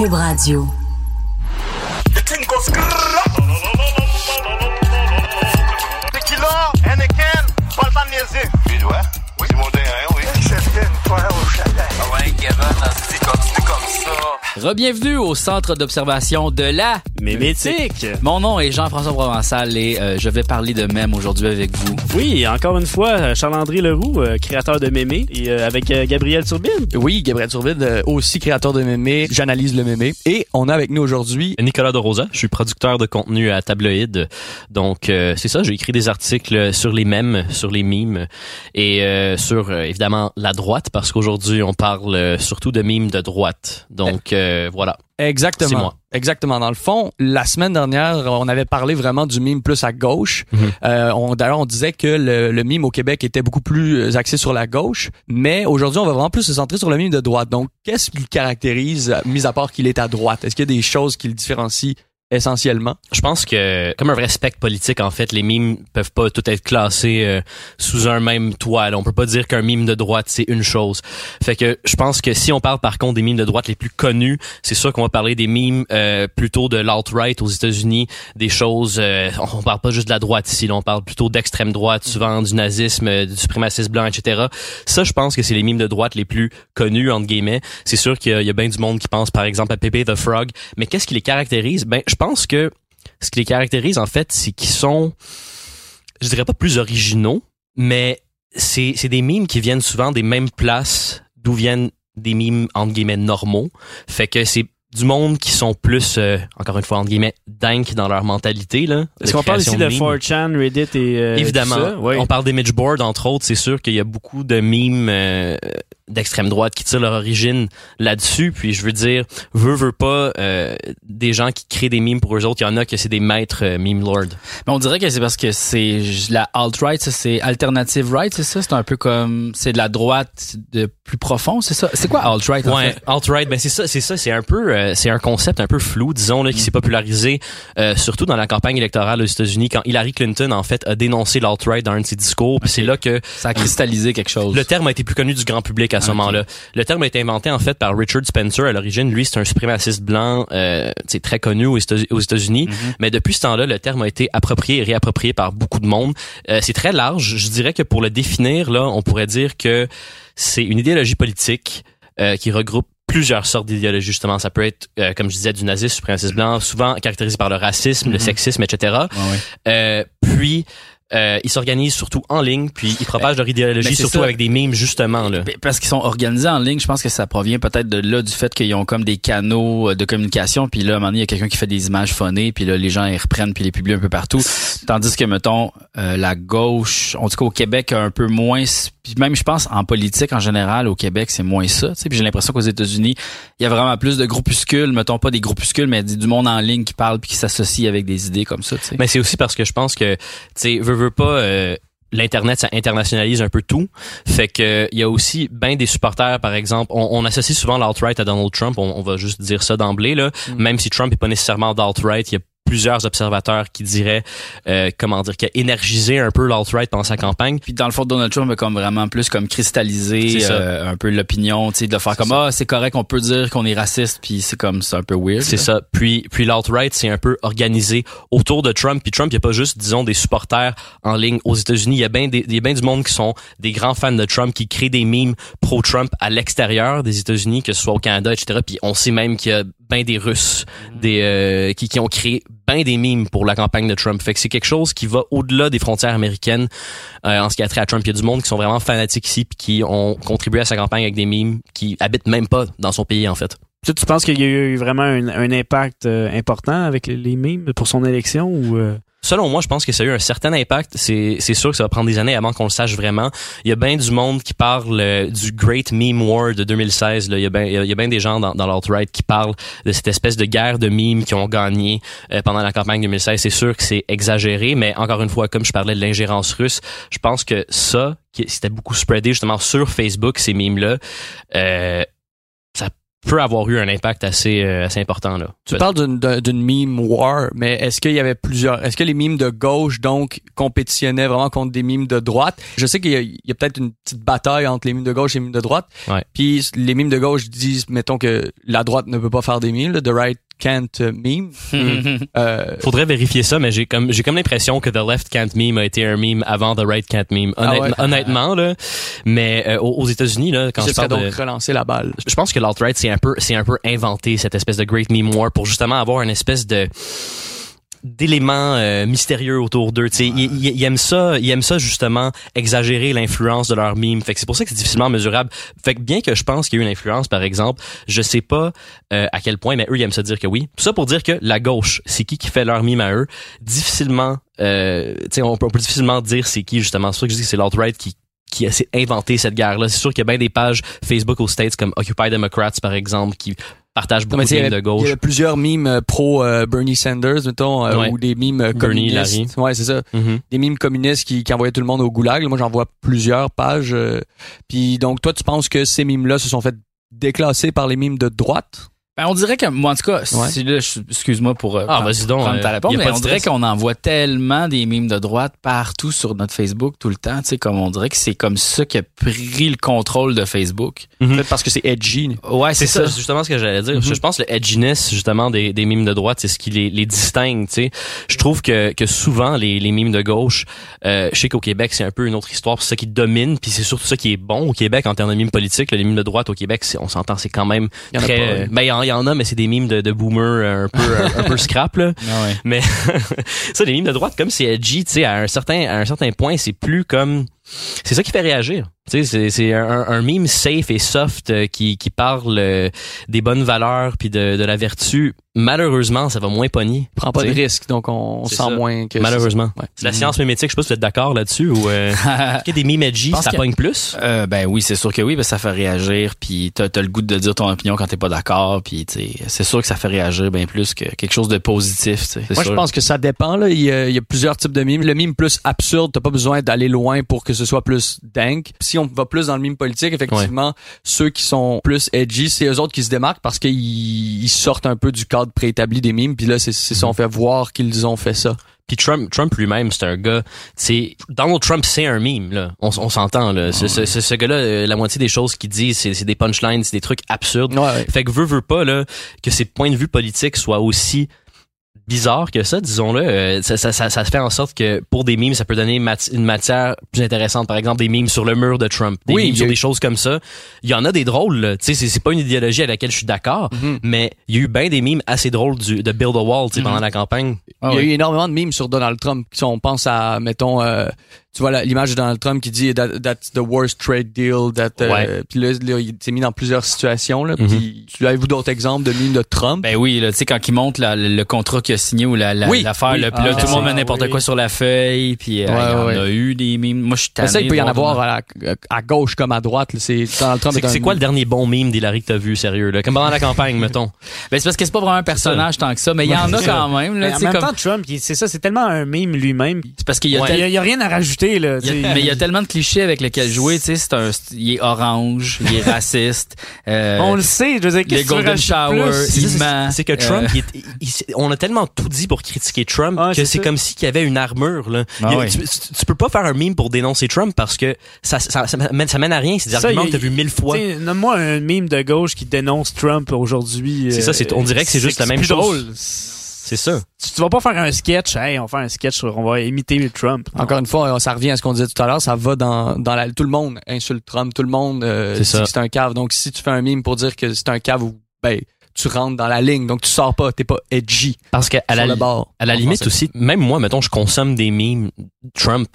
Cube Radio. Oui. C'est mon terrain, oui. C'était une fois au chalet. Ouais, Kevin, c'est continue comme ça. Rebienvenue au centre d'observation de la Mémétique. Mon nom est Jean-François Provençal et euh, je vais parler de mème aujourd'hui avec vous. Oui, encore une fois, euh, Charles-André Leroux, euh, créateur de mémé, et euh, avec euh, Gabriel Turbine. Oui, Gabriel Turbide, euh, aussi créateur de mémé, j'analyse le mémé. Et on a avec nous aujourd'hui Nicolas de Rosa, je suis producteur de contenu à Tabloïd. Donc euh, c'est ça, j'ai écrit des articles sur les mèmes, sur les mimes et euh, sur euh, évidemment la droite parce qu'aujourd'hui on parle euh, surtout de mimes de droite. Donc euh, voilà. Exactement. moi. Exactement. Dans le fond, la semaine dernière, on avait parlé vraiment du mime plus à gauche. Mhm. Euh, on, D'ailleurs, on disait que le, le mime au Québec était beaucoup plus axé sur la gauche. Mais aujourd'hui, on va vraiment plus se centrer sur le mime de droite. Donc, qu'est-ce qui le caractérise, euh, mis à part qu'il est à droite? Est-ce qu'il y a des choses qui le différencient essentiellement? Je pense que comme un vrai spectre politique en fait, les mimes peuvent pas tout être classés euh, sous un même toit. là. On peut pas dire qu'un mime de droite c'est une chose. Fait que je pense que si on parle par contre des mimes de droite les plus connus, c'est sûr qu'on va parler des mimes euh, plutôt de l'alt-right aux États-Unis, des choses euh, on parle pas juste de la droite ici, là, on parle plutôt d'extrême droite, souvent du nazisme, euh, du suprémacisme blanc, etc. Ça, je pense que c'est les mimes de droite les plus connus entre guillemets. C'est sûr qu'il y y a bien du monde qui pense par exemple à Pepe the Frog, mais qu'est-ce qui les caractérise? Ben, pense que ce qui les caractérise en fait, c'est qu'ils sont, je dirais pas plus originaux, mais c'est c'est des mimes qui viennent souvent des mêmes places d'où viennent des mimes entre guillemets normaux. Fait que c'est du monde qui sont plus, euh, encore une fois, entre guillemets, dingues dans leur mentalité. là. Est-ce qu'on parle ici de mimes. 4chan, Reddit et euh, Évidemment. tout ça? Oui. On parle d'image board, entre autres. C'est sûr qu'il y a beaucoup de mimes euh, d'extrême droite qui tirent leur origine là-dessus. Puis je veux dire, veut, veut pas, euh, des gens qui créent des mimes pour eux autres, il y en a que c'est des maîtres euh, meme lord. Mais on dirait que c'est parce que c'est la alt-right, c'est alternative right, c'est ça? C'est un peu comme, c'est de la droite de plus profond, c'est ça? C'est quoi alt-right en Ouais, alt-right, ben c'est ça, c'est ça, c'est un peu, euh, c'est un concept un peu flou, disons là, qui s'est popularisé euh, surtout dans la campagne électorale aux États-Unis quand Hillary Clinton en fait a dénoncé l'alt-right dans un de ses discours. Puis c'est là que Ça a cristallisé quelque chose. le terme a été plus connu du grand public à ce moment-là. Le terme a été inventé en fait par Richard Spencer à l'origine. Lui, c'est un suprémaciste blanc, euh, c'est très connu aux États- aux États-Unis. Mhm. Mais depuis ce temps-là, le terme a été approprié et réapproprié par beaucoup de monde. Euh, c'est très large. Je dirais que pour le définir, là, on pourrait dire que c'est une idéologie politique euh, qui regroupe plusieurs sortes d'idéologies justement ça peut être euh, comme je disais du nazisme suprémaciste blanc souvent caractérisé par le racisme le sexisme etc Mhm. Ouais, ouais. euh, puis euh, ils s'organisent surtout en ligne, puis ils propagent leur ben, idéologie c'est surtout ça. avec des mimes justement là. Ben, Parce qu'ils sont organisés en ligne, je pense que ça provient peut-être de là du fait qu'ils ont comme des canaux euh, de communication, puis là à un moment donné, il y a quelqu'un qui fait des images phonées, puis là les gens ils reprennent puis les publient un peu partout. Tandis que mettons euh, la gauche, en tout cas au Québec un peu moins puis même je pense en politique en général au Québec, c'est moins ça, tu sais, puis j'ai l'impression qu'aux États-Unis, il y a vraiment plus de groupuscules, mettons pas des groupuscules mais du monde en ligne qui parle puis qui s'associe avec des idées comme ça, tu sais. Mais c'est aussi parce que je pense que tu sais veut veut pas euh, L'internet, ça internationalise un peu tout. Fait que il y a aussi ben des supporters, par exemple. On, on associe souvent l'alt-right à Donald Trump. On, on va juste dire ça d'emblée là. Même si Trump est pas nécessairement d'alt-right, il y a plusieurs observateurs qui diraient euh, comment dire qu'il a énergisé un peu l'alt-right pendant sa campagne. Puis dans le fond, Donald Trump a comme vraiment plus comme cristallisé euh, un peu l'opinion, tu sais, de faire comme ah c'est correct, on peut dire qu'on est raciste, puis c'est comme c'est un peu weird. C'est ça. Puis, puis l'alt-right, c'est un peu organisé autour de Trump. Puis Trump, il n'y a pas juste, disons, des supporters en ligne aux États-Unis. Il y a bien des, il y a bien du monde qui sont des grands fans de Trump, qui créent des memes pro-Trump à l'extérieur des États-Unis, que ce soit au Canada, etc. Puis on sait même qu'il y a bien des Russes, des euh, qui, qui ont créé bien des memes pour la campagne de Trump. Fait que c'est quelque chose qui va au-delà des frontières américaines euh, en ce qui a trait à Trump. Il y a du monde qui sont vraiment fanatiques ici puis qui ont contribué à sa campagne avec des memes qui habitent même pas dans son pays en fait. Tu, tu penses qu'il y a eu vraiment un, un impact euh, important avec les mimes pour son élection ou euh, Selon moi, je pense que ça a eu un certain impact. C'est, sûr que ça va prendre des années avant qu'on le sache vraiment. Il y a bien du monde qui parle euh, du Great Meme War de 2016. Là. Il y a bien il y a bien des gens dans, dans l'alt-right qui parlent de cette espèce de guerre de memes qui ont gagné euh, pendant la campagne 2016. C'est sûr que c'est exagéré, mais encore une fois, comme je parlais de l'ingérence russe, je pense que ça, qui c'était beaucoup spreadé justement sur Facebook, ces memes-là, euh, peut avoir eu un impact assez, euh, assez important là. Tu parles d'une d'un- d'une meme war, mais est-ce qu'il y avait plusieurs Est-ce que les memes de gauche donc compétitionnaient vraiment contre des memes de droite? Je sais qu'il y a, peut-être une petite bataille entre les memes de gauche et les memes de droite. Ouais. Puis les memes de gauche disent, mettons que la droite ne peut pas faire des memes, là, the right can't uh, meme. Euh, Faudrait vérifier ça, mais j'ai comme j'ai comme l'impression que The Left Can't Meme a été un meme avant The Right Can't Meme. Ah ouais? Honnêtement là, mais euh, aux États-Unis là, quand je parle de donc relancer la balle. je pense que l'alt-right c'est un peu c'est un peu inventé cette espèce de great meme war pour justement avoir une espèce de d'éléments euh, mystérieux autour d'eux. Tu sais, ils, ils- ils aiment ça, ils aiment ça justement exagérer l'influence de leur meme. Fait que c'est pour ça que c'est difficilement mesurable. Fait que bien que je pense qu'il y a eu une influence, par exemple, je sais pas euh, à quel point, mais eux ils aiment ça dire que oui. Tout ça pour dire que la gauche, c'est qui qui fait leur meme à eux, difficilement, euh, tu sais, on, peut- on peut difficilement dire c'est qui justement. C'est pour ça que je dis que c'est l'alt-right qui qui a inventé cette guerre-là. C'est sûr qu'il y a bien des pages Facebook aux States comme Occupy Democrats, par exemple, qui partagent Non, beaucoup de avait- de gauche. Il y avait plusieurs memes euh, pro euh, Bernie Sanders, mettons, euh, Ouais. ou des memes euh, Bernie, communistes. Ouais, c'est ça. Mhm. Des memes communistes qui, qui envoyaient tout le monde au goulag. Moi, j'en vois plusieurs pages. Puis donc, toi, tu penses que ces memes-là se sont fait déclasser par les memes de droite? Ben, on dirait que, moi, en tout cas, Ouais. si excuse-moi pour euh, Ah, prendre- vas-y donc, prendre ta euh, réponse, mais on dirait stress. qu'on en voit tellement des mimes de droite partout sur notre Facebook tout le temps, tu sais, comme on dirait que c'est comme ça qui a pris le contrôle de Facebook. Peut-être parce que c'est edgy. Ouais, C'est ça, justement ce que j'allais dire. Mhm. Je pense que le edginess, justement, des, des mimes de droite, c'est ce qui les, les distingue, tu sais. Je trouve que, que souvent, les, les mimes de gauche, euh, je sais qu'au Québec, c'est un peu une autre histoire, c'est ça qui domine, puis c'est surtout ça qui est bon au Québec en termes de mimes politiques. Là, les mimes de droite au Québec, c'est- on s'entend, c'est quand même Il y en a très... Ben, il y, en- a, mais c'est des mimes de, de boomers un peu, un, un peu scrap, là. Ah ouais. Mais ça, les mimes de droite, comme c'est edgy, tu sais, à un certain, à un certain point, c'est plus comme, c'est ça qui fait réagir. Tu sais, c'est, c'est un, un meme safe et soft euh, qui, qui parle euh, des bonnes valeurs puis de, de la vertu. Malheureusement, ça va moins pogner. Prends pas de sais. risque, donc on sent ça. moins que... Malheureusement. Ouais. C'est la science mémétique, je sais pas si vous êtes d'accord là-dessus ou euh, est-ce qu'il y a des memes edgy, ça que- pogne plus? Euh, ben oui, c'est sûr que oui, ben ça fait réagir, puis t'as as le goût de dire ton opinion quand t'es pas d'accord, puis tu sais, c'est sûr que ça fait réagir bien plus que quelque chose de positif. tu sais, c'est Moi, je pense que ça dépend. Là. Il, y a, il y a plusieurs types de mimes. Le mime plus absurde, t'as pas besoin d'aller loin pour que ce soit plus dank. Si on va plus dans le mime politique, effectivement, ceux qui sont plus edgy, c'est eux autres qui se démarquent parce qu'ils ils sortent un peu du cadre préétabli des mimes. Puis là, c'est c'est ça, on fait voir qu'ils ont fait ça. Puis Trump, Trump lui-même, c'est un gars. C'est Donald Trump, c'est un meme là. On, on s'entend là. Ce, ce, ce- ce gars-là, euh, la moitié des choses qu'il dit, c'est c'est des punchlines, c'est des trucs absurdes. Ouais, ouais. Fait que veut veut pas là que ses points de vue politiques soient aussi bizarres que ça, disons-le. Euh, ça, ça, ça, ça fait en sorte que pour des memes, ça peut donner une matière plus intéressante. Par exemple, des memes sur le mur de Trump, des Oui, memes il y a sur eu- des choses comme ça. Il y en a des drôles. là. Tu sais, c'est- c'est pas une idéologie à laquelle je suis d'accord, Mhm. mais il y a eu bien des memes assez drôles du, de Build a Wall, tu sais, pendant la campagne. Ah il y a eu énormément de memes sur Donald Trump. Si on pense à, mettons, euh, tu vois l'image de Donald Trump qui dit that, that's the worst trade deal. That, euh. Puis là, là, il s'est mis dans plusieurs situations. Là, Mhm. Puis, tu avez-vous d'autres exemples de memes de Trump? Ben oui, là, tu sais, quand il montre la- le, contrat qu'il a signé ou la, la- Oui, l'affaire, oui. là, puis là, Ah, tout le monde met n'importe oui. quoi sur la feuille, puis euh, Ouais, il y en ouais. a eu des mimes. Moi, je suis ça, il peut y en voir avoir à, gauche comme à droite. là. C'est Donald Trump. C'est quoi le dernier bon meme d'Hillary que t'as vu, sérieux, là? Comme pendant la campagne, mettons. Ben, c'est parce que c'est pas vraiment un personnage tant que ça, mais il y en a quand même, là, en même comme, temps, Trump, c'est ça, c'est tellement un meme lui-même. c'est parce qu'il y a rien à rajouter, là. il a- mais il y a tellement de clichés avec lesquels jouer, tu sais, c'est un, il est orange, il est raciste, euh, On le sait, je veux dire, le qu'est-ce que tu veux golden shower, plus? C'est que euh, Trump, il est- il- il- on a tellement tout dit pour critiquer Trump que c'est comme s'il y avait une armure. Là. Ah a- tu, tu- peux pas faire un meme pour dénoncer Trump parce que ça, ça, ça, mène, ça mène à rien. C'est des Ça, arguments que t'as vu mille fois. Tu sais, Nomme-moi un meme de gauche qui dénonce Trump aujourd'hui. C'est ça, c'est- on dirait que c'est juste la même chose. C'est ça. Tu, tu vas pas faire un sketch, hey, on va faire un sketch, sur- on va imiter Trump. Non. Encore une fois, ça revient à ce qu'on disait tout à l'heure, ça va dans, dans la, tout le monde insulte Trump, tout le monde euh, C'est dit ça. que c'est un cave. Donc si tu fais un meme pour dire que c'est un cave, ben tu rentres dans la ligne, donc tu sors pas, t'es pas edgy Parce qu'à la, le bord. à la limite aussi, même moi, mettons, je consomme des memes Trump.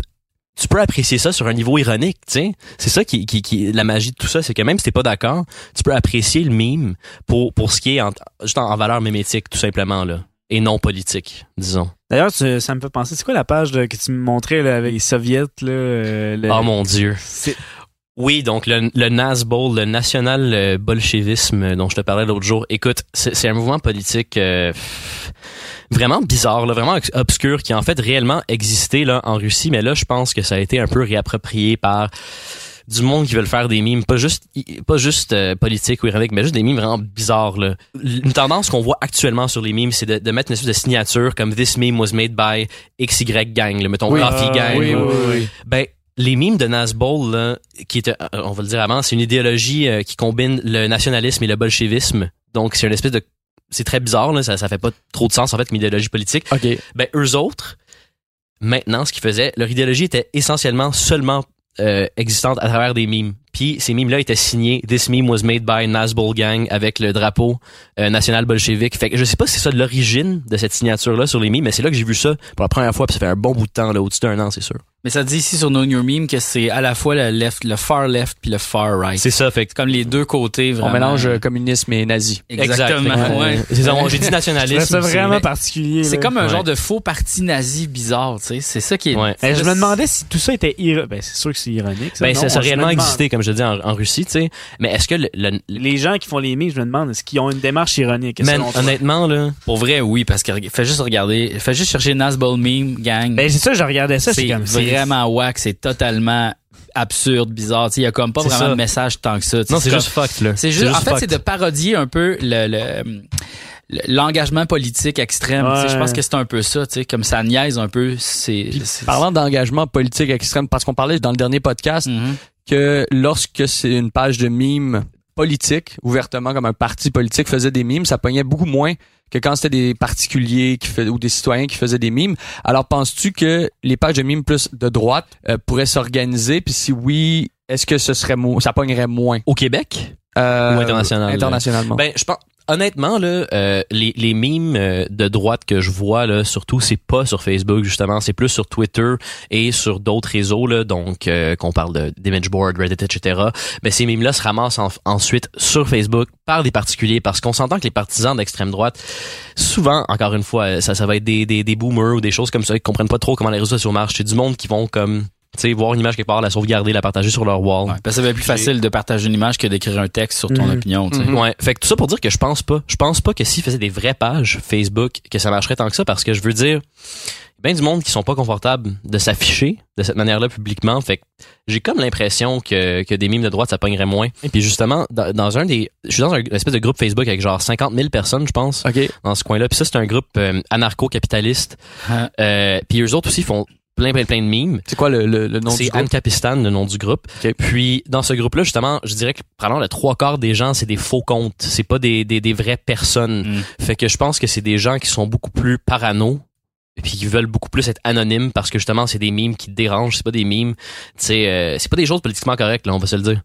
Tu peux apprécier ça sur un niveau ironique, tu sais. C'est ça qui, qui, qui, la magie de tout ça, c'est que même si t'es pas d'accord, tu peux apprécier le meme pour, pour ce qui est en, juste en, en valeur mémétique, tout simplement, là. Et non politique, disons. D'ailleurs, ça me fait penser, c'est quoi la page de- que tu me montrais là, avec les soviets, là? euh, le- Oh mon dieu. Oui, donc le, le Nazbol, le national euh, bolchevisme euh, dont je te parlais l'autre jour. Écoute, c'est un mouvement politique euh, vraiment bizarre, là, vraiment obs- obscur, qui a en fait réellement existé là en Russie, mais là, je pense que ça a été un peu réapproprié par du monde qui veulent faire des mimes, pas juste pas juste euh, politiques ou ironiques, mais juste des mimes vraiment bizarres. Là. Une tendance qu'on voit actuellement sur les mimes, c'est de, de mettre une espèce de signature comme This meme was made by XY Gang, là, mettons Oui. Coffee Ah, Gang. oui, ou- oui, oui. Ben, les mimes de Nazbol, là, qui est, euh, on va le dire avant, c'est une idéologie euh, qui combine le nationalisme et le bolchevisme. Donc, c'est une espèce de... C'est très bizarre, là, ça, ça fait pas trop de sens, en fait, comme idéologie politique. OK. Ben, eux autres, maintenant, ce qu'ils faisaient, leur idéologie était essentiellement seulement euh, existante à travers des mimes. Puis ces mimes-là étaient signés This meme was made by Nazbol Gang avec le drapeau euh, national bolchevique. Fait que je sais pas si c'est ça l'origine de cette signature-là sur les mimes, mais c'est là que j'ai vu ça pour la première fois, puis ça fait un bon bout de temps, là, au-dessus d'un an, c'est sûr. Mais ça dit ici sur No New Meme que c'est à la fois le left, le far left puis le far right. C'est ça, fait que comme les deux côtés vraiment. On mélange euh, communisme et nazi. Exactement. Ouais. c'est ça, J'ai dit nationalisme. ça c'est- vraiment particulier. C'est comme un Ouais. genre de faux parti nazi bizarre, tu sais. C'est ça qui est. Ouais. Eh, je me demandais si tout ça était ironique. Ben, c'est sûr que c'est ironique. Ça, Ben, non? ça, ça a Je me réellement existé, comme je dis, en, en Russie, tu sais. Mais est-ce que le, le- Les gens qui font les mimes, je me demande, est-ce qu'ils ont une démarche ironique? Man, honnêtement, là, Pour vrai, oui, parce que fais juste regarder, fais juste chercher Nazbol Meme Gang. Ben, c'est ça, je regardais ça, c'est c'est comme vraiment whack, c'est totalement absurde, bizarre. Tu sais, il y a comme pas vraiment ça. de message tant que ça. tu sais. non, c'est juste fucked, là. C'est juste, en fait, c'est de parodier un peu le, le- le- l'engagement politique extrême. Tu sais, Je pense que c'est un peu ça, tu sais, comme ça niaise un peu. C'est, c'est- Parlant d'engagement politique extrême, parce qu'on parlait dans le dernier podcast Mhm. Que lorsque c'est une page de mimes politique, ouvertement comme un parti politique faisait des mimes, ça pognait beaucoup moins que quand c'était des particuliers qui ou des citoyens qui faisaient des mimes. Alors penses-tu que les pages de mimes plus de droite euh, pourraient s'organiser? Puis si oui, est-ce que ce serait mo- ça pognerait moins? Au Québec? Euh, Ou international, internationalement. Ben, je pense, honnêtement, là, euh, les, les mimes euh, de droite que je vois, là, surtout, c'est pas sur Facebook, justement, c'est plus sur Twitter et sur d'autres réseaux, là, donc, euh, qu'on parle d'image board, Reddit, etc. Mais ces mimes-là se ramassent en- ensuite sur Facebook par des particuliers, parce qu'on s'entend que les partisans d'extrême droite, souvent, encore une fois, ça, ça va être des, des, boomers ou des choses comme ça qui comprennent pas trop comment les réseaux sociaux marchent. C'est du monde qui vont comme, sais, voir une image quelque part, la sauvegarder, la partager sur leur wall. Ouais, parce que c'est plus facile de partager une image que d'écrire un texte sur ton Mhm. opinion, tu sais. Mhm. Ouais, fait que tout ça pour dire que je pense pas. Je pense pas que s'ils faisaient des vraies pages Facebook, que ça marcherait tant que ça, parce que je veux dire, il y a bien du monde qui sont pas confortables de s'afficher de cette manière-là publiquement. Fait que j'ai comme l'impression que, que des mimes de droite, ça pognerait moins. Et puis justement, dans, dans un des... Je suis dans un une espèce de groupe Facebook avec genre 50 000 personnes, je pense, OK. dans ce coin-là. Puis ça, c'est un groupe euh, anarcho-capitaliste. Ah. Euh, puis eux autres aussi font plein, plein, plein de mimes. C'est quoi le, le, le nom du C'est groupe? Anne Capistan, le nom du groupe. Ok. Puis dans ce groupe-là, justement, je dirais que probablement le trois quarts des gens, c'est des faux comptes. C'est pas des, des, des vraies personnes. Mm. Fait que je pense que c'est des gens qui sont beaucoup plus parano et puis qui veulent beaucoup plus être anonymes parce que justement c'est des mimes qui dérangent, c'est pas des mimes, sais, euh, c'est pas des choses politiquement correctes là, on va se le dire.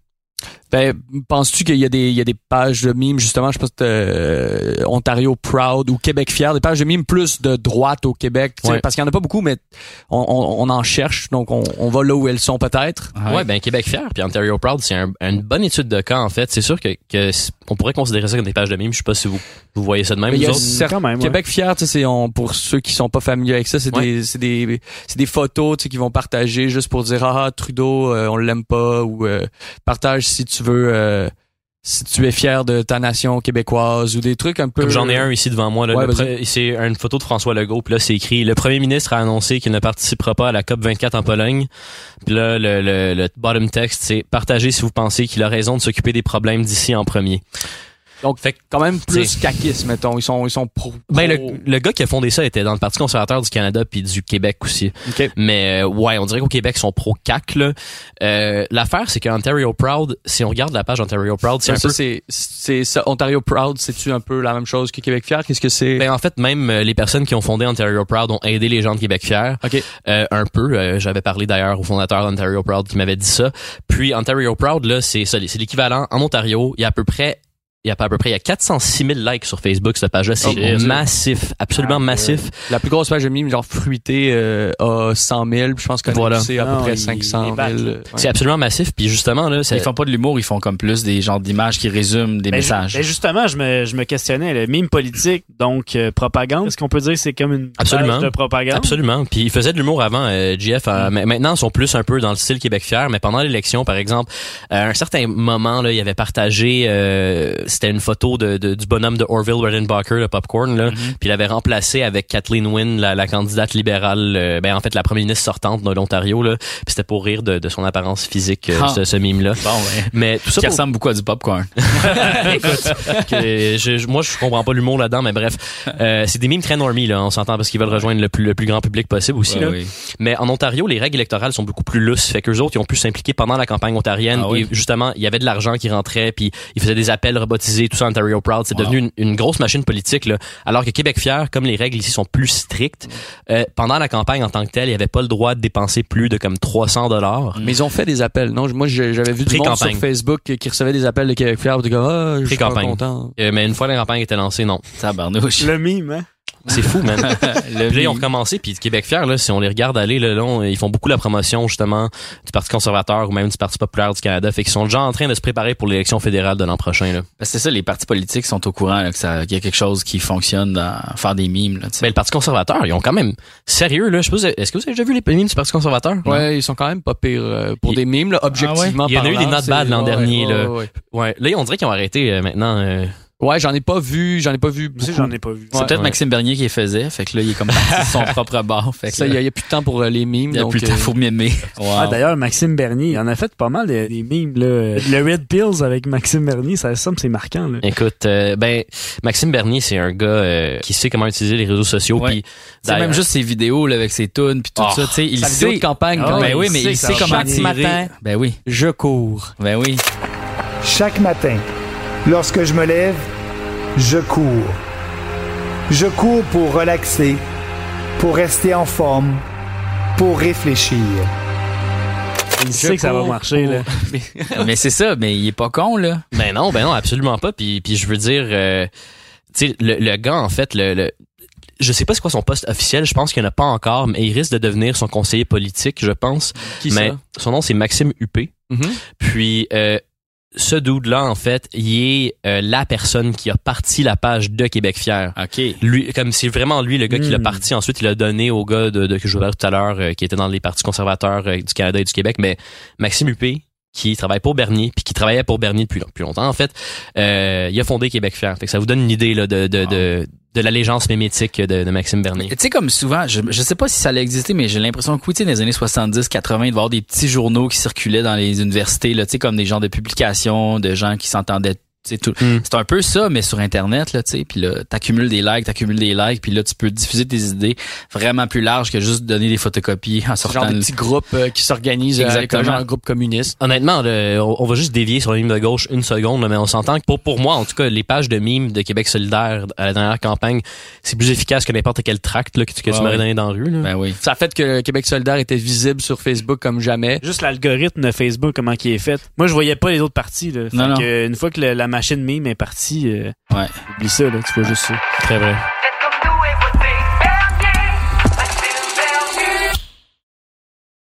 Ben, penses-tu qu'il y a des il y a des pages de mimes justement, je pense que euh, Ontario Proud ou Québec Fier, des pages de mimes plus de droite au Québec, tu sais, Ouais. parce qu'il y en a pas beaucoup, mais on, on, on en cherche, donc on, on va là où elles sont peut-être. Ah Ouais, ben Québec fier puis Ontario proud, c'est un- une bonne étude de cas en fait. C'est sûr que, que on pourrait considérer ça comme des pages de mimes. Je sais pas si vous vous voyez ça de même Mais il y vous a autres. Quand même, ouais. Québec Fier, tu sais, c'est on- pour ceux qui sont pas familiers avec ça, c'est Ouais. des c'est des c'est des photos, tu sais, qu'ils vont partager juste pour dire ah ah, Trudeau, euh, on l'aime pas ou euh, partage si tu veux. euh, si tu es fier de ta nation québécoise ou des trucs un peu Comme j'en ai un ici devant moi. Ouais, pre- c'est une photo de François Legault. Puis là, c'est écrit Le premier ministre a annoncé qu'il ne participera pas à la COP 24 en Pologne. Puis là, le, le, le bottom text, c'est Partagez si vous pensez qu'il a raison de s'occuper des problèmes d'ici en premier. Donc Fait quand même plus caquistes, mettons, ils sont ils sont pro, ben, le, pro- le gars qui a fondé ça était dans le Parti conservateur du Canada puis du Québec aussi. OK. Mais euh, ouais, on dirait qu'au Québec, ils sont pro-CAC. là. Euh, L'affaire, c'est qu'Ontario Proud, si on regarde la page Ontario Proud, c'est un ça, peu c'est c'est ça Ontario Proud, c'est-tu un peu la même chose que Québec Fier? Qu'est-ce que c'est? Ben en fait, même euh, les personnes qui ont fondé Ontario Proud ont aidé les gens de Québec Fier. Euh, un peu. Euh, J'avais parlé d'ailleurs au fondateur d'Ontario Proud qui m'avait dit ça. Puis Ontario Proud, là, c'est ça, c'est l'équivalent. En Ontario, il y a à peu près il y a pas à peu près il y a 406 000 likes sur Facebook cette page-là c'est Oh, massif absolument Ah, massif La plus grosse page de mime, genre fruité, euh, a 100 000, puis je pense que Voilà. c'est à peu Non, près ils- 500 ils 000. battent, là. ouais. c'est absolument massif puis justement là c'est Ils font pas de l'humour, ils font comme plus des genres d'images qui résument des Ben, messages. ju- ben, justement, je me, je me questionnais, le mime politique, donc euh, propagande, est-ce qu'on peut dire que c'est comme une Absolument. page de propagande? Absolument. Puis il faisait de l'humour avant, euh, GF. euh, mais maintenant, ils sont plus un peu dans le style Québec fier. Mais pendant l'élection, par exemple, à un certain moment, là, il avait partagé, euh, c'était une photo de, de- du bonhomme de Orville Redenbacher, le popcorn, là. Puis il avait remplacé avec Kathleen Wynne, la, la candidate libérale, euh, ben en fait la première ministre sortante de l'Ontario, là. Puis c'était pour rire de, de son apparence physique, euh, Ah. ce, ce mime-là. Bon, ouais. Mais tout ça Qui pour- ressemble beaucoup à du popcorn. Écoute, que je- moi je comprends pas l'humour là-dedans, mais bref, euh, c'est des mimes très normies là, on s'entend parce qu'ils veulent rejoindre le plus, le plus grand public possible aussi. Ouais, là. oui. Mais en Ontario, les règles électorales sont beaucoup plus lousses, fait qu'eux autres ils ont pu s'impliquer pendant la campagne ontarienne Ah oui? et justement il y avait de l'argent qui rentrait, puis ils faisaient des appels tout ça Ontario Proud, c'est Wow. devenu une, une grosse machine politique là. Alors que Québec fier, comme les règles ici sont plus strictes, euh, pendant la campagne en tant que telle, il y avait pas le droit de dépenser plus de comme 300 dollars. Mais ils ont fait des appels. Non, moi j'avais vu du monde sur. Facebook qui recevait des appels de Québec Fier, de comme ah, je suis pas content. Euh, mais une fois la campagne était lancée, non. Tabarnouche. Le mime, hein? C'est fou, man. Le Puis là, ils ont recommencé, puis Québec fier, là, si on les regarde aller le long, ils font beaucoup la promotion, justement, du Parti conservateur ou même du Parti populaire du Canada. Fait qu'ils sont déjà en train de se préparer pour l'élection fédérale de l'an prochain, là. Ben, C'est ça, les partis politiques sont au courant là, que ça- qu'il y a quelque chose qui fonctionne dans faire des mimes. Là, tu sais. Ben, le Parti conservateur, ils ont quand même, sérieux, là, je sais pas, vous avez- est-ce que vous avez déjà vu les mimes du Parti conservateur? Ouais, ils sont quand même pas pires euh, pour Il- des mimes, là, objectivement Il y en a eu des not bad l'an ouais, dernier, ouais, là. Ouais, Ouais. Là, on dirait qu'ils ont arrêté, euh, maintenant, euh, Ouais, j'en ai pas vu, j'en ai pas vu Tu sais, beaucoup. j'en ai pas vu. C'est Ouais, peut-être ouais. Maxime Bernier qui les faisait. Fait que là, il est comme parti de son propre bord. Fait que Ça, il y, là, a- il y a plus de temps pour euh, les mimes, il y a donc plus le temps, euh, faut mimer. Ah, Wow. d'ailleurs, Maxime Bernier, il en a fait pas mal des, des mimes, là. Le Red Pills avec Maxime Bernier, ça semble c'est marquant, là. écoute, euh, ben, Maxime Bernier, c'est un gars, euh, qui sait comment utiliser les réseaux sociaux, Ouais. puis C'est même juste ses vidéos là, avec ses tunes puis tout Oh, ça. Tu sais, il vidéo sait. de campagne, Ah quand même. Ben oui, il mais sait il sait comment Chaque tirer. matin, Ben oui. je cours. Ben oui. Chaque matin, lorsque je me lève, je cours. Je cours pour relaxer, pour rester en forme, pour réfléchir. Il sait que ça va marcher, là. mais c'est ça, mais il est pas con là. Ben non, ben non, absolument pas. Puis, puis je veux dire, euh, tu sais, le, le gars, en fait, le, le- je sais pas c'est quoi son poste officiel, je pense qu'il n'y en a pas encore, mais il risque de devenir son conseiller politique, je pense. Qui mais ça? son nom, c'est Maxime Huppé. Mhm. Puis, euh, ce dude-là, en fait, il est euh, la personne qui a parti la page de Québec Fier. OK. Lui, comme c'est vraiment lui le gars qui l'a Hmm. parti. Ensuite, il l'a donné au gars de, de- que je vous parlais tout à l'heure, euh, qui était dans les partis conservateurs euh, du Canada et du Québec. Mais Maxime Huppé, qui travaille pour Bernier, puis qui travaillait pour Bernier depuis, depuis longtemps, en fait, euh, il a fondé Québec Fier. Fait que ça vous donne une idée là, de, de, de, de l'allégeance mémétique de, Maxime Bernier. Tu sais, comme souvent, je, je sais pas si ça allait exister, mais j'ai l'impression que oui, tu sais, dans les années 70, 80, il devait y avoir des petits journaux qui circulaient dans les universités, là, tu sais, comme des genres de publications de gens qui s'entendaient. Mm. C'est un peu ça, mais sur Internet, là, tu sais. Puis là, t'accumules des likes, t'accumules des likes, puis là, tu peux diffuser tes idées vraiment plus larges que juste donner des photocopies en sortant. genre des petits groupes euh, qui s'organisent, euh, Exactement. genre un groupe communiste. Honnêtement, le- on va juste dévier sur la ligne de gauche une seconde, là, mais on s'entend que pour, pour moi, en tout cas, les pages de mimes de Québec solidaire à la dernière campagne, c'est plus efficace que n'importe quel tract là, que tu, que tu Ouais, m'aurais donné dans la rue. Là. Ben oui. Ça a fait que Québec solidaire était visible sur Facebook comme jamais. Juste l'algorithme de Facebook, comment il est fait. Moi, je voyais pas les autres parties, là. Fait Non, non. une fois que le- la machine mime est partie, euh, Ouais. oublie ça, là. Tu vois juste ça. Très vrai.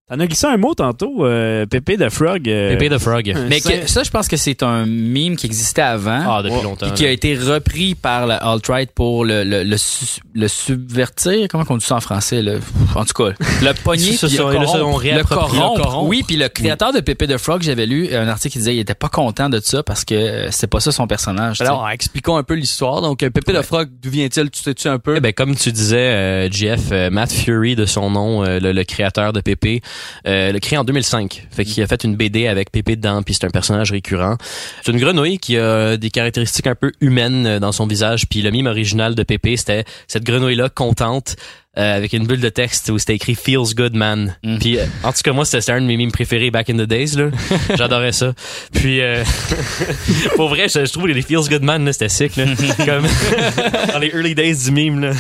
T'en as glissé un mot tantôt, euh, Pépé de Frog. euh, Pépé de Frog. Mais que, ça, je pense que c'est un meme qui existait avant. Ah, depuis Ouais. longtemps. puis qui a été repris par la alt-right pour le, le, le, su- le subvertir. Comment on dit ça en français? Là? En tout cas, le pogner puis ça, le là, ça, on corrompre. Le corrompre. Le corrompre. Oui, puis le créateur de Pépé de Frog, j'avais lu un article qui disait qu'il était pas content de ça parce que euh, c'est pas ça son personnage. Alors, expliquons un peu l'histoire. Donc, euh, Pépé Ouais. le Frog, d'où vient-il? Tu sais-tu un peu? Eh ben, comme tu disais, euh, Jeff, euh, Matt Fury de son nom, euh, le, le créateur de Pépé, euh, le créé en 2005. Fait qu'il a fait une BD avec Pépé dedans, puis c'est un personnage récurrent. C'est une grenouille qui a des caractéristiques un peu humaines euh, dans son visage, puis le mime original de Pépé, c'était cette grenouille-là contente. Euh, avec une bulle de texte où c'était écrit Feels Good Man. Mm. Puis euh, en tout cas moi c'était un de mes mimes préférés back in the days là. J'adorais ça. Puis euh, pour vrai je, je trouve les Feels Good Man là, c'était sick là. Comme dans les early days du mime là.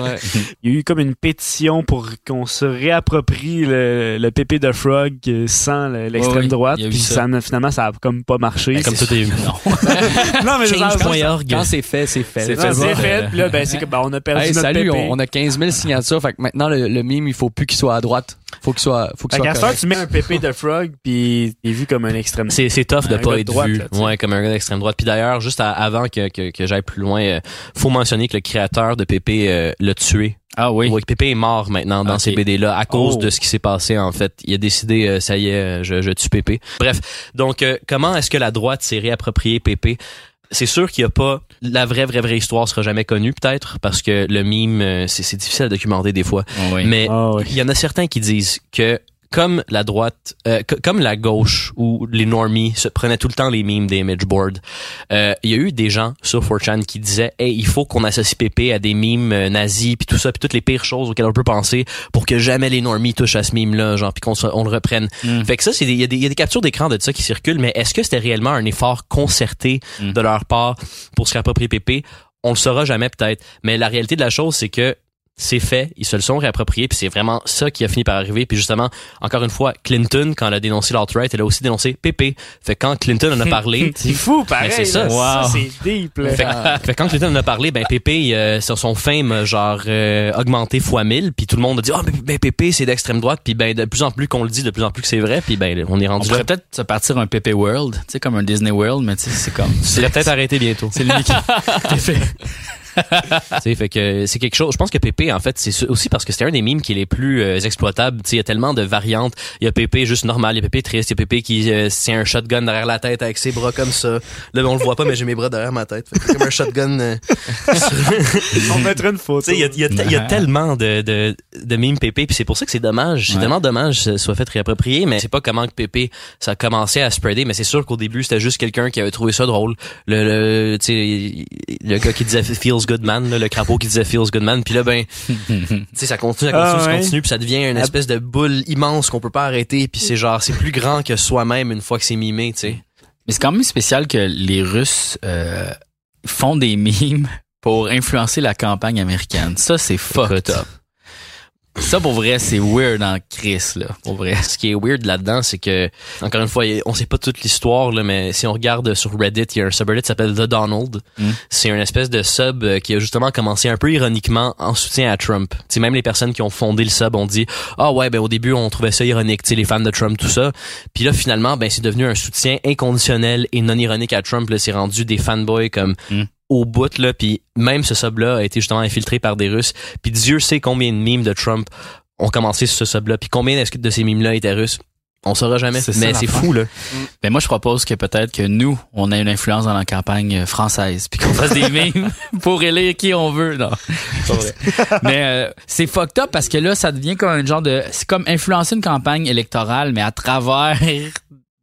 Ouais. Il y a eu comme une pétition pour qu'on se réapproprie le, le Pépé de Frog sans le- l'extrême Ouais, ouais, droite. Puis ça. ça, n'a- finalement, ça a comme pas marché. Ben, comme tout est Non. non, mais ça- Change.org. Quand c'est fait, c'est fait. C'est fait. fait. Puis là, ben, c'est que, ben, on a perdu Hey, notre salut, Pépé. on, on a 15 000 signatures. Fait que maintenant, le, le mime, il faut plus qu'il soit à droite. Faut qu'il soit, faut qu'il Fait soit tu mets un Pépé de Frog, puis t'es vu comme un extrême. C'est, c'est tough de Un pas de être droite, vu. là, ouais, comme un gars d'extrême droite. Puis d'ailleurs, juste à- avant que, que, que j'aille plus loin, euh, faut mentionner que le créateur de Pépé euh, l'a tué. Ah oui. Que Pépé est mort maintenant dans ces BD-là à cause Oh. de ce qui s'est passé en fait. Il a décidé, euh, ça y est, euh, je, je tue Pépé. Bref, donc euh, comment est-ce que la droite s'est réappropriée Pépé? C'est sûr qu'il y a pas la vraie vraie vraie histoire sera jamais connue peut-être parce que le mime euh, c'est difficile à documenter des fois. Oui. Mais Ah oui. il y en a certains qui disent que comme la droite, euh, co- comme la gauche ou les normies se prenaient tout le temps les memes des image boards, euh, il y a eu des gens sur 4chan qui disaient hey, il faut qu'on associe Pépé à des memes euh, nazis puis tout ça puis toutes les pires choses auxquelles on peut penser pour que jamais les normies touchent à ce meme là genre puis qu'on on le reprenne. Mm. Fait que ça c'est il y, a des- il y a des captures d'écran de ça qui circulent mais est-ce que c'était réellement un effort concerté Mm. de leur part pour se réapproprier Pépé? On le saura jamais peut-être, mais la réalité de la chose c'est que c'est fait, ils se le sont réappropriés, puis c'est vraiment ça qui a fini par arriver. Puis justement, encore une fois, Clinton, quand elle a dénoncé l'alt-right, elle a aussi dénoncé PP. Fait que quand Clinton en a parlé, C'est fou, pareil. Ben, c'est ça. Wow. c'est deep. Là. fait, que- fait quand Clinton en a parlé, ben PP, euh, sur son fame, genre euh, augmenté fois 1000, puis tout le monde a dit ah mais ben, PP c'est d'extrême droite, puis ben de plus en plus qu'on le dit, de plus en plus que c'est vrai, puis ben on est On rendu là. pourrait peut-être se partir un Pepe World, tu sais, comme un Disney World, mais tu sais, c'est comme. Ça serait peut-être arrêté bientôt. C'est lui qui. Tu sais, fait que c'est quelque chose. Je pense que PP, en fait, c'est aussi parce que c'est un des mimes qui est les plus euh, exploitables. Tu sais, il y a tellement de variantes. Il y a PP juste normal, il y a PP triste, il y a PP qui euh, tient un shotgun derrière la tête avec ses bras comme ça. Là, on le voit pas, mais j'ai mes bras derrière ma tête. Fait que c'est comme un shotgun. euh, On mettra une photo. tu sais, il y a, il y a y a tellement de, de, de mimes PP, puis c'est pour ça que c'est dommage. C'est Ouais. tellement dommage que ça soit fait réapproprier, mais c'est pas comment que PP ça a commencé à spreader, mais c'est sûr qu'au début c'était juste quelqu'un qui avait trouvé ça drôle. Le, le le gars qui disait feels good man, là, le crapaud qui disait feels good man, puis là ben, tu sais ça continue, ça continue, Ah ça ouais. continue, puis ça devient une espèce de boule immense qu'on peut pas arrêter, puis c'est genre c'est plus grand que soi-même une fois que c'est mimé, tu sais. Mais c'est quand même spécial que les Russes euh, font des mimes pour influencer la campagne américaine. Ça, c'est fucked up. Ça, pour vrai, c'est weird en crise, là. Pour vrai. Ce qui est weird là-dedans, c'est que, encore une fois, on sait pas toute l'histoire, là, mais si on regarde sur Reddit, il y a un subreddit qui s'appelle The Donald. Mm. C'est une espèce de sub euh, qui a justement commencé un peu ironiquement en soutien à Trump. T'sais, même les personnes qui ont fondé le sub ont dit, ah ouais, ben au début, on trouvait ça ironique, t'sais, les fans de Trump, tout ça. Puis là, finalement, ben c'est devenu un soutien inconditionnel et non ironique à Trump. Là, c'est rendu des fanboys comme Mm. Au bout, là, puis même ce sub-là a été justement infiltré par des Russes. Puis Dieu sait combien de mimes de Trump ont commencé sur ce sub-là. Puis combien de ces mimes-là étaient russes? On saura jamais. Mais c'est fou, là. Ben moi, je propose que peut-être que nous, on a une influence dans la campagne euh, française, puis qu'on fasse des mimes pour élire qui on veut. Non, vrai. Mais euh, c'est fucked up parce que là, ça devient comme un genre de... C'est comme influencer une campagne électorale, mais à travers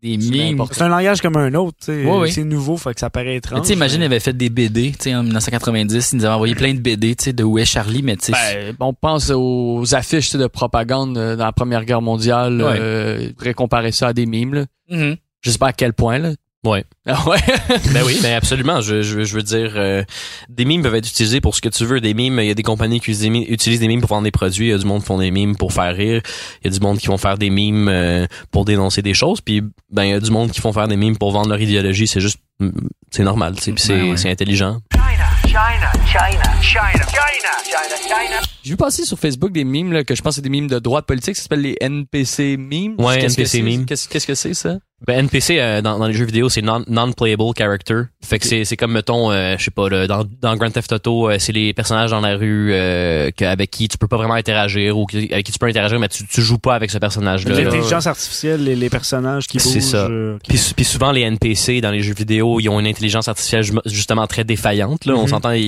des mimes. C'est un langage comme un autre. tu sais. Oui, oui. C'est nouveau, fait que ça paraît Mais étrange. tu sais, imagine, il avait fait des BD, tu sais, en 1990, il nous avait envoyé plein de BD, tu sais, de Où est Charlie, mais tu sais, Ben, on pense aux affiches tu sais, de propagande euh, dans la Première Guerre mondiale. Ouais. Euh, on pourrait comparer ça à des mimes. Là. Mhm. Je sais pas à quel point. Là. Ouais. Ah ouais? Ben oui, ben absolument. Je, je, je veux dire, euh, des mimes peuvent être utilisés pour ce que tu veux. Des mimes, il y a des compagnies qui utilisent des mimes, pour vendre des produits. Il y a du monde qui font des mimes pour faire rire. Il y a du monde qui vont faire des mimes euh, pour dénoncer des choses. Puis ben il y a du monde qui font faire des mimes pour vendre leur idéologie. C'est juste, mm, c'est normal. tu sais, Puis c'est Ben ouais. c'est intelligent. China, China, China, China, China, China, China. J'ai vu passer sur Facebook des mimes là, que je pense que c'est des mimes de droite politique. Ça s'appelle les NPC memes. Ouais, Qu'est-ce que NPC c'est? memes. Qu'est-ce qu'est-ce que c'est ça? Ben NPC euh, dans, dans les jeux vidéo c'est non non playable character. Fait que c'est c'est comme mettons euh, je sais pas là, dans dans Grand Theft Auto euh, c'est les personnages dans la rue euh, que, avec qui tu peux pas vraiment interagir ou qui- avec qui tu peux interagir mais tu tu joues pas avec ce personnage là. L'intelligence artificielle, les, les personnages qui bougent. C'est ça. euh, Puis, sou- puis souvent les NPC dans les jeux vidéo, ils ont une intelligence artificielle ju- justement très défaillante. Là, on Mhm. s'entend, ils,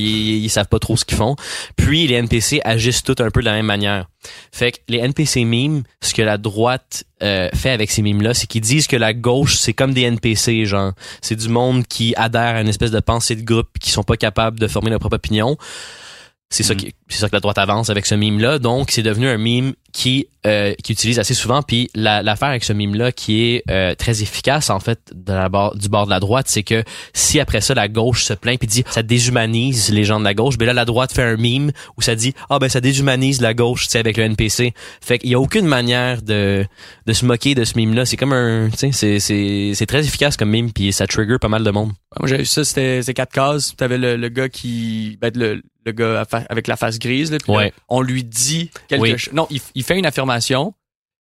ils savent pas trop ce qu'ils font. Puis les NPC agissent tous un peu de la même manière. Fait que les NPC mimes, ce que la droite euh, fait avec ces mimes là, c'est qu'ils disent que la gauche c'est comme des NPC, genre c'est du monde qui adhère à une espèce de pensée de groupe, qui sont pas capables de former leur propre opinion. C'est ça Mhm. qui, c'est ça que la droite avance avec ce mime là. Donc c'est devenu un mime qui euh, qui utilise assez souvent. Puis la- l'affaire avec ce mime là qui est euh, très efficace en fait du bord de la droite, c'est que si après ça la gauche se plaint puis dit ça déshumanise les gens de la gauche, ben là la droite fait un mime où ça dit ah ben ça déshumanise la gauche, tu avec le NPC. Fait qu'il y a aucune manière de de se moquer de ce mime là. C'est comme un, tu sais, c'est c'est très efficace comme mime puis ça trigger pas mal de monde. Moi, j'avais vu ça, c'était quatre cases. T'avais le, le gars qui, ben, le, le gars avec la face grise. Là, on lui dit quelque Oui. chose. Non, il, il fait une affirmation.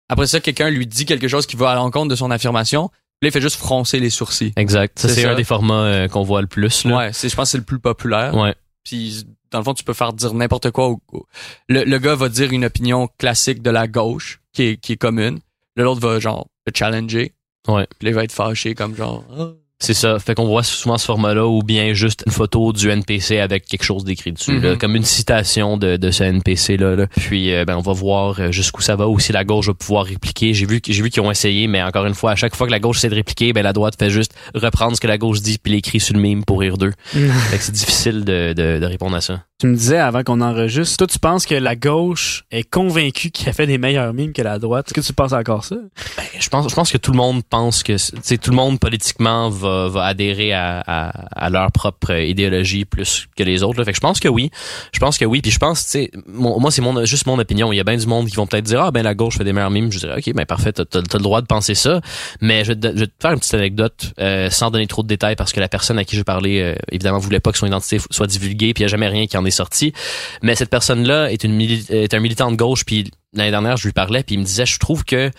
Après ça, quelqu'un lui dit quelque chose qui va à l'encontre de son affirmation. Là, il fait juste froncer les sourcils. Exact. Ça C'est un des formats euh, qu'on voit le plus là. Ouais, c'est, je pense que c'est le plus populaire. Ouais. Puis dans le fond, tu peux faire dire n'importe quoi. au- au- Le, le gars va dire une opinion classique de la gauche qui est, qui est commune. L'autre va genre le challenger. Ouais. Puis là, il va être fâché comme genre. Ah. C'est ça. Fait qu'on voit souvent ce format-là ou bien juste une photo du NPC avec quelque chose d'écrit dessus, là, Mhm. comme une citation de, de ce NPC-là. là. Puis euh, ben, on va voir euh, jusqu'où ça va. Ou si la gauche va pouvoir répliquer. J'ai vu, j'ai vu qu'ils ont essayé, mais encore une fois, à chaque fois que la gauche essaie de répliquer, ben la droite fait juste reprendre ce que la gauche dit puis l'écrit sur le mime pour rire d'eux. fait que c'est difficile de, de, de répondre à ça. Tu me disais avant qu'on enregistre, toi tu penses que la gauche est convaincue qu'elle fait des meilleurs mimes que la droite. Est-ce que tu penses encore ça? Ben, je pense, je pense que tout le monde pense que, sais, tout le monde politiquement va, va adhérer à, à, à leur propre idéologie plus que les autres. Là. Fait que je pense que oui. Je pense que oui. Puis je pense, tu sais, moi c'est mon, juste mon opinion. Il y a bien du monde qui vont peut-être dire ah ben la gauche fait des meilleurs mimes. Je dirais ok ben parfait, t'as, t'as le droit de penser ça. Mais je vais te, je vais te faire une petite anecdote euh, sans donner trop de détails parce que la personne à qui je parlais euh, évidemment voulait pas que son identité soit divulguée. Puis il y a jamais rien qui en est sorti. Mais cette personne-là est une est un militant de gauche. Puis l'année dernière je lui parlais puis il me disait je trouve que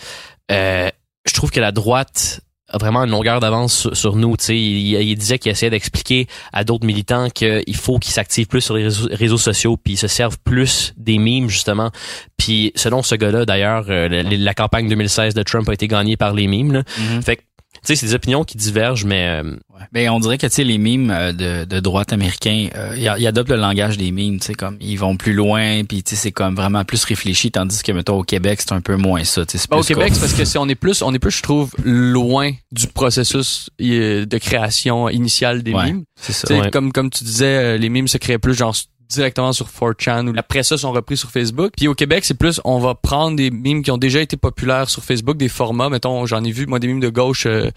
euh, je trouve que la droite a vraiment une longueur d'avance sur, sur nous. Tu sais, il, il disait qu'il essayait d'expliquer à d'autres militants qu'il faut qu'ils s'activent plus sur les réseaux, réseaux sociaux, puis ils se servent plus des mimes justement. Puis selon ce gars-là, d'ailleurs, euh, la, la campagne 2016 de Trump a été gagnée par les mimes. là. Mhm. Fait que tu sais, c'est des opinions qui divergent, mais euh, Ouais. Ben, on dirait que tu sais les mimes euh, de, de droite américain, euh, ils ils adoptent le langage des mimes, tu sais comme ils vont plus loin, puis tu sais c'est comme vraiment plus réfléchi, tandis que mettons au Québec c'est un peu moins ça. tu sais, c'est Ben, au plus Québec, comme- c'est parce que c'est on est plus, on est plus, je trouve, loin du processus de création initiale des Ouais, mimes. c'est ça. Tu sais, Ouais. Comme comme tu disais, euh, les mimes se créent plus genre directement sur 4chan ou après ça sont repris sur Facebook. Puis au Québec, c'est plus on va prendre des mimes qui ont déjà été populaires sur Facebook, des formats, mettons, j'en ai vu moi des mimes de gauche euh,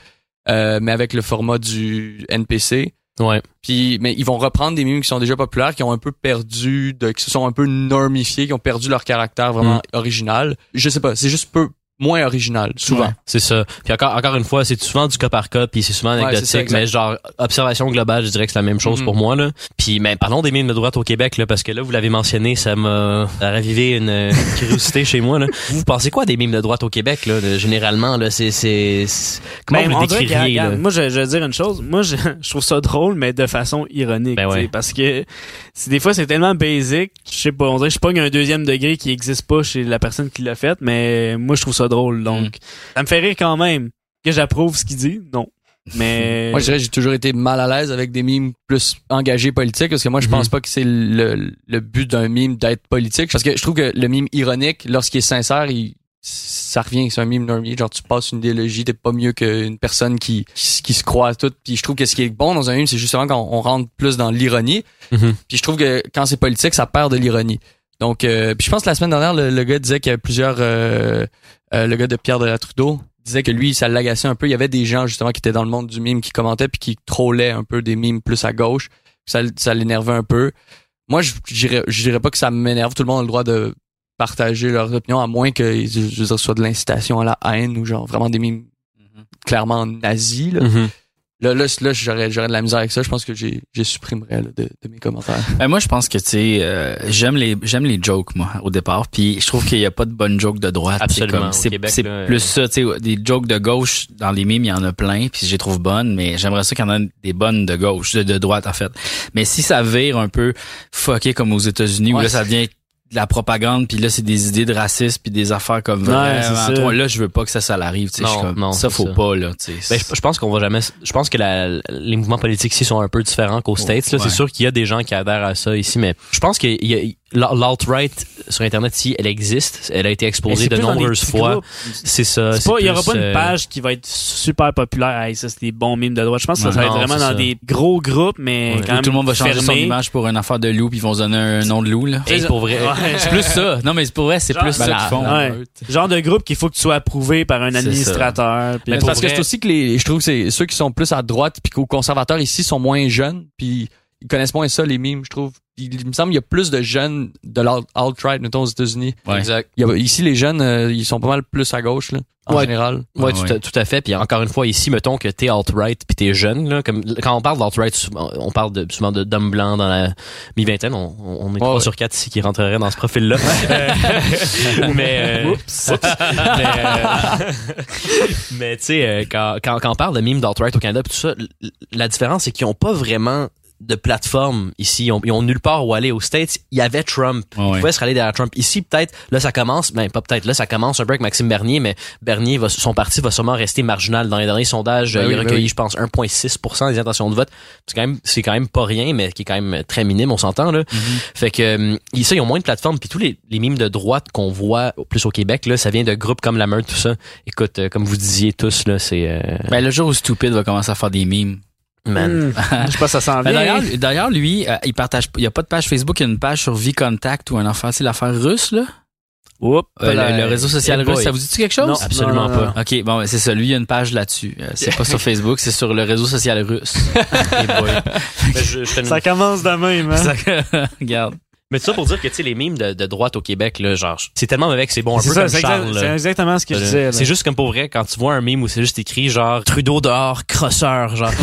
euh, mais avec le format du NPC. ouais. Puis mais ils vont reprendre des mimes qui sont déjà populaires, qui ont un peu perdu de qui se sont un peu normifiés, qui ont perdu leur caractère vraiment Mm. original. Je sais pas, c'est juste peu moins original souvent. Ouais. C'est ça. Puis encore, encore une fois, c'est souvent du cas par cas, puis c'est souvent anecdotique, ça, mais genre observation globale, je dirais que c'est la même chose Mhm. pour moi là. Puis mais parlons des mimes de droite au Québec là, parce que là vous l'avez mentionné, ça m'a ravivé une euh, curiosité chez moi là. Vous pensez quoi des mimes de droite au Québec là, de- généralement là, c'est c'est c'est- comment Ben, vous on le décririez là? Moi, je, je vais dire une chose. Moi, je, je trouve ça drôle, mais de façon ironique. Ben tu sais, ouais. Parce que des fois, c'est tellement basic. Je sais pas, on dirait que je pogne un deuxième degré qui existe pas chez la personne qui l'a fait, mais moi, je trouve ça drôle. Donc, Mm. ça me fait rire quand même. Que j'approuve ce qu'il dit, non. Mais... Moi, je dirais que j'ai toujours été mal à l'aise avec des mimes plus engagés politiques parce que moi, je pense pas que c'est le, le but d'un mime d'être politique. Parce que je trouve que le mime ironique, lorsqu'il est sincère, il, ça revient, c'est un mime normier. Genre, tu passes une idéologie, t'es pas mieux qu'une personne qui, qui, qui se croit à tout. Puis je trouve que ce qui est bon dans un mime, c'est justement quand on rentre plus dans l'ironie. Mhm. Puis je trouve que quand c'est politique, ça perd de l'ironie. Donc, euh, puis je pense que la semaine dernière, le, le gars disait qu'il y avait plusieurs, euh, euh, le gars de Pierre de la Trudeau disait que lui, ça l'agaçait un peu. Il y avait des gens justement qui étaient dans le monde du mime qui commentaient puis qui trollaient un peu des mimes plus à gauche. Ça, ça l'énervait un peu. Moi, je dirais, je dirais pas que ça m'énerve. Tout le monde a le droit de partager leurs opinions, à moins que je je veux dire, ce soit de l'incitation à la haine ou genre vraiment des mimes clairement nazis. Là, Mhm. Là, là, là, j'aurais, j'aurais de la misère avec ça. Je pense que j'ai, j'ai supprimerais là, de, de mes commentaires. Ben, moi je pense que tu sais euh, j'aime les j'aime les jokes moi au départ, puis je trouve qu'il y a pas de bonnes jokes de droite. Absolument. C'est plus euh, ça, tu sais des jokes de gauche dans les mimes il y en a plein, puis je les trouve bonnes, mais j'aimerais ça qu'il y en ait des bonnes de gauche, de, de droite en fait. Mais si ça vire un peu fucké comme aux États-Unis où là ça devient de la propagande puis là c'est des idées de racisme puis des affaires comme Ouais, ça. trop- là je veux pas que ça ça l'arrive tu sais Non, comme, non, ça faut ça. pas là tu sais Ben, je, pense qu'on va jamais. Je pense que la, les mouvements politiques ici sont un peu différents qu'aux States. Là, ouais. c'est sûr qu'il y a des gens qui adhèrent à ça ici, mais je pense que il y a- l'alt-right sur Internet ici, elle existe. Elle a été exposée de nombreuses fois. C'est ça. C'est pas, il y aura pas une euh, page qui va être super populaire. Hey, ça, c'est des bons mimes de droite. Je pense que ça, va être vraiment dans ça. des gros groupes, mais Ouais. quand même tout le monde va changer son image pour une affaire de loup puis ils vont se donner un nom de loup là hey, pour vrai. Ouais. c'est plus ça non mais c'est pour vrai c'est plus ça ben, qu'ils font ouais. Genre de groupe qu'il faut que tu sois approuvé par un administrateur. puis- Mais parce que vrai- c'est aussi que les, je trouve que c'est ceux qui sont plus à droite puis qu'aux conservateurs ici sont moins jeunes puis ils connaissent moins ça les mimes, je trouve. Il, il me semble qu'il y a plus de jeunes de l'alt- alt-right mettons aux États-Unis. Ouais. Exact. Il y a- ici les jeunes euh, ils sont pas mal plus à gauche là en Ouais. général. Ouais, Ouais, tout, ouais. À, tout à fait. Puis encore une fois, ici, mettons que t'es alt-right puis t'es jeune, là, comme quand on parle d'alt-right, on parle de, souvent de d'hommes blancs dans la mi-vingtaine. On, on est trois ouais. sur quatre ici qui rentreraient dans ce profil-là. Mais euh, mais, euh, mais tu sais, euh, quand, quand, quand on parle de mimes d'alt-right au Canada, pis tout ça, la différence c'est qu'ils ont pas vraiment de plateforme ici. Ils ont, ils ont nulle part où aller. Aux States, il y avait Trump. Ouais, Ils ouais. pouvaient se rallier derrière Trump. Ici, peut-être, là, ça commence, ben, pas peut-être, là, ça commence un peu avec Maxime Bernier, mais Bernier, va, son parti va sûrement rester marginal. Dans les derniers sondages, Ben euh, oui, il a ben recueilli, je pense, 1,6% des intentions de vote. C'est quand même, c'est quand même pas rien, mais qui est quand même très minime, on s'entend, là. Fait que, ils- ça, ils ont moins de plateformes. Puis tous les, les mimes de droite qu'on voit plus au Québec, là, ça vient de groupes comme La Meute, tout ça. Écoute, euh, comme vous disiez tous, là, c'est, euh, Ben, le jour où Stupid va commencer à faire des mimes. Man. Hmm. Je sais pas, ça s'en vient. D'ailleurs, lui, euh, il partage, il y a pas de page Facebook, il y a une page sur V-Contact ou un affaire, c'est l'affaire russe, là. Oups, Euh, le, le réseau social russe, boy. ça vous dit quelque chose? Non, Absolument non, non, non. pas. Ok, bon, ben, c'est ça. Lui, il y a une page là-dessus. Euh, c'est pas sur Facebook, c'est sur le réseau social russe. Boy. Je- je Ça commence de même, hein. Ça- Regarde. Mais tout ça pour dire que tu sais les mimes de, de droite au Québec là genre c'est tellement mauvais que c'est bon un C'est peu ça, comme c'est Charles. exact- là. c'est exactement ce que je Euh, disais. là. C'est juste comme pour vrai quand tu vois un mime où c'est juste écrit genre Trudeau dehors crosseur genre.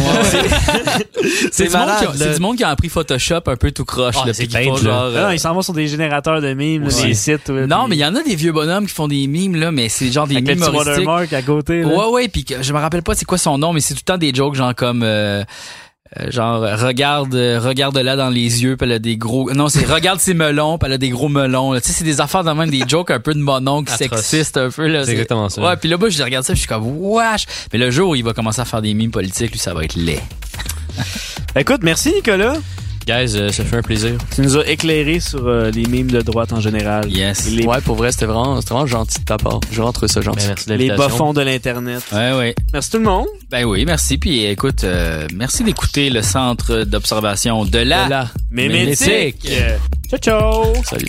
C'est du, monde malade, qui a- là. c'est du monde qui a appris Photoshop un peu tout croche. Ah, là, c'est genre, Ah non, euh, ils s'en vont sur des générateurs de mimes, là, Ouais. des sites. ouais, Non, puis- mais il y en a des vieux bonhommes qui font des mimes, là, mais c'est genre des avec le mimes petit humoristiques. watermark à côté. là. Ouais, ouais, puis que- je me rappelle pas c'est quoi son nom, mais c'est tout le temps des jokes genre comme euh, euh, genre euh, regarde euh, regarde là dans les yeux, puis elle a des gros non, c'est regarde ses melons, puis elle a des gros melons. là. Tu sais, c'est des affaires de même des jokes un peu de mononcle sexiste un peu là. C'est exactement ça. Ouais, puis là moi je regarde ça, puis je suis comme wesh. Mais le jour où il va commencer à faire des mimes politiques, lui ça va être laid. Écoute, merci Nicolas. Guys, euh, ça fait un plaisir. Tu nous as éclairé sur euh, les mimes de droite en général. Yes. Les, Ouais, pour vrai, c'était vraiment, c'était vraiment gentil de ta part. Je rentre ça gentil. Ben, merci de les bas-fonds de l'Internet. Ouais, ouais. Merci tout le monde. Ben oui, merci. Puis écoute, euh, merci d'écouter le centre d'observation de la, Voilà. Mémétique. Mémétique. Ciao, ciao. Salut.